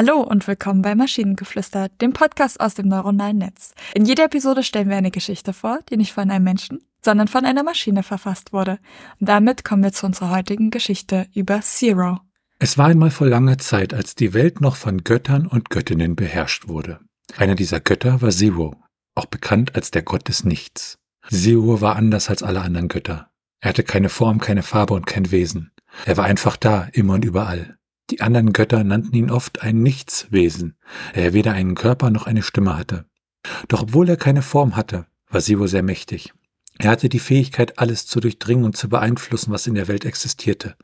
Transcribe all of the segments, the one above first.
Hallo und willkommen bei Maschinengeflüster, dem Podcast aus dem neuronalen Netz. In jeder Episode stellen wir eine Geschichte vor, die nicht von einem Menschen, sondern von einer Maschine verfasst wurde. Und damit kommen wir zu unserer heutigen Geschichte über Zero. Es war einmal vor langer Zeit, als die Welt noch von Göttern und Göttinnen beherrscht wurde. Einer dieser Götter war Zero, auch bekannt als der Gott des Nichts. Zero war anders als alle anderen Götter. Er hatte keine Form, keine Farbe und kein Wesen. Er war einfach da, immer und überall. Die anderen Götter nannten ihn oft ein Nichtswesen, da er weder einen Körper noch eine Stimme hatte. Doch obwohl er keine Form hatte, war Siwo sehr mächtig. Er hatte die Fähigkeit, alles zu durchdringen und zu beeinflussen, was in der Welt existierte.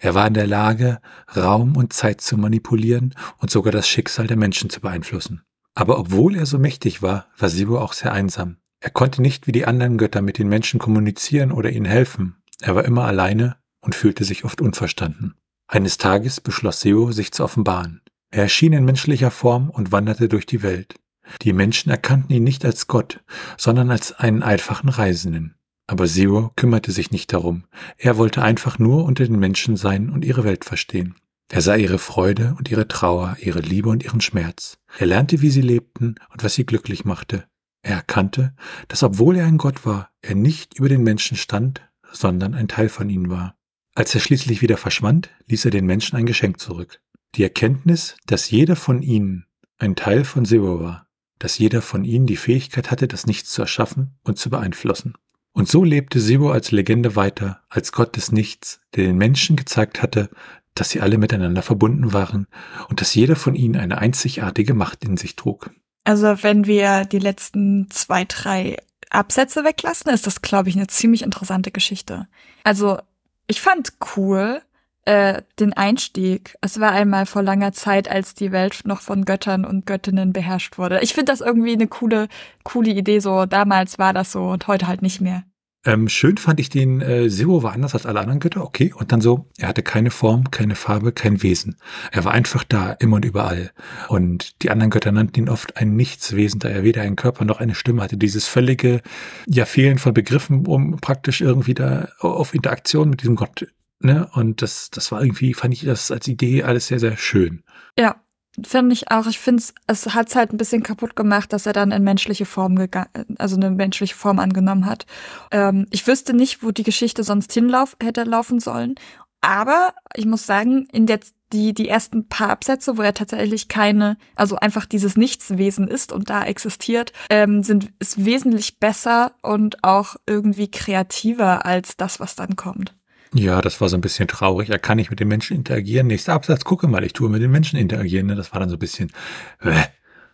Er war in der Lage, Raum und Zeit zu manipulieren und sogar das Schicksal der Menschen zu beeinflussen. Aber obwohl er so mächtig war, war Sibo auch sehr einsam. Er konnte nicht wie die anderen Götter mit den Menschen kommunizieren oder ihnen helfen. Er war immer alleine und fühlte sich oft unverstanden. Eines Tages beschloss Seo, sich zu offenbaren. Er erschien in menschlicher Form und wanderte durch die Welt. Die Menschen erkannten ihn nicht als Gott, sondern als einen einfachen Reisenden. Aber Zero kümmerte sich nicht darum. Er wollte einfach nur unter den Menschen sein und ihre Welt verstehen. Er sah ihre Freude und ihre Trauer, ihre Liebe und ihren Schmerz. Er lernte, wie sie lebten und was sie glücklich machte. Er erkannte, dass obwohl er ein Gott war, er nicht über den Menschen stand, sondern ein Teil von ihnen war. Als er schließlich wieder verschwand, ließ er den Menschen ein Geschenk zurück. Die Erkenntnis, dass jeder von ihnen ein Teil von Zero war, dass jeder von ihnen die Fähigkeit hatte, das Nichts zu erschaffen und zu beeinflussen. Und so lebte Zero als Legende weiter, als Gott des Nichts, der den Menschen gezeigt hatte, dass sie alle miteinander verbunden waren und dass jeder von ihnen eine einzigartige Macht in sich trug. Also wenn wir die letzten zwei, drei Absätze weglassen, ist das, glaube ich, eine ziemlich interessante Geschichte. Also ich fand cool äh, den Einstieg. Es war einmal vor langer Zeit, als die Welt noch von Göttern und Göttinnen beherrscht wurde. Ich finde das irgendwie eine coole, coole Idee. So damals war das so und heute halt nicht mehr. Ähm, schön fand ich den, äh, Zero war anders als alle anderen Götter, okay. Und dann so, er hatte keine Form, keine Farbe, kein Wesen. Er war einfach da, immer und überall. Und die anderen Götter nannten ihn oft ein Nichtswesen, da er weder einen Körper noch eine Stimme hatte. Dieses völlige, ja, Fehlen von Begriffen, um praktisch irgendwie da auf Interaktion mit diesem Gott, ne? Und das, das war irgendwie, fand ich das als Idee alles sehr, sehr schön. Ja, Finde ich auch. Ich finde es hat halt ein bisschen kaputt gemacht, dass er dann in menschliche Form gegangen, also eine menschliche Form angenommen hat. Ähm, ich wüsste nicht, wo die Geschichte sonst hinlauf hätte laufen sollen. Aber ich muss sagen, in der die, die ersten paar Absätze, wo er tatsächlich keine, also einfach dieses Nichtswesen ist und da existiert, ähm, sind, ist wesentlich besser und auch irgendwie kreativer als das, was dann kommt. Ja, das war so ein bisschen traurig. Er kann nicht mit den Menschen interagieren. Nächster Absatz, gucke mal, ich tue mit den Menschen interagieren. Ne? Das war dann so ein bisschen. Äh.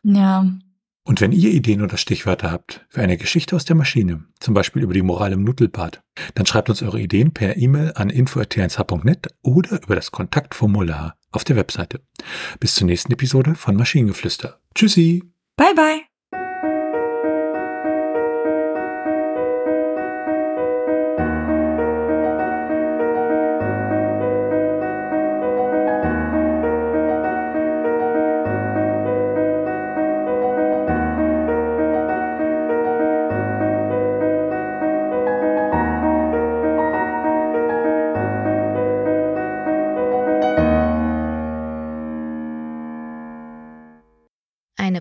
Ja. Und wenn ihr Ideen oder Stichwörter habt für eine Geschichte aus der Maschine, zum Beispiel über die Moral im Nudelbad, dann schreibt uns eure Ideen per E-Mail an info.tnsh.net oder über das Kontaktformular auf der Webseite. Bis zur nächsten Episode von Maschinengeflüster. Tschüssi. Bye bye.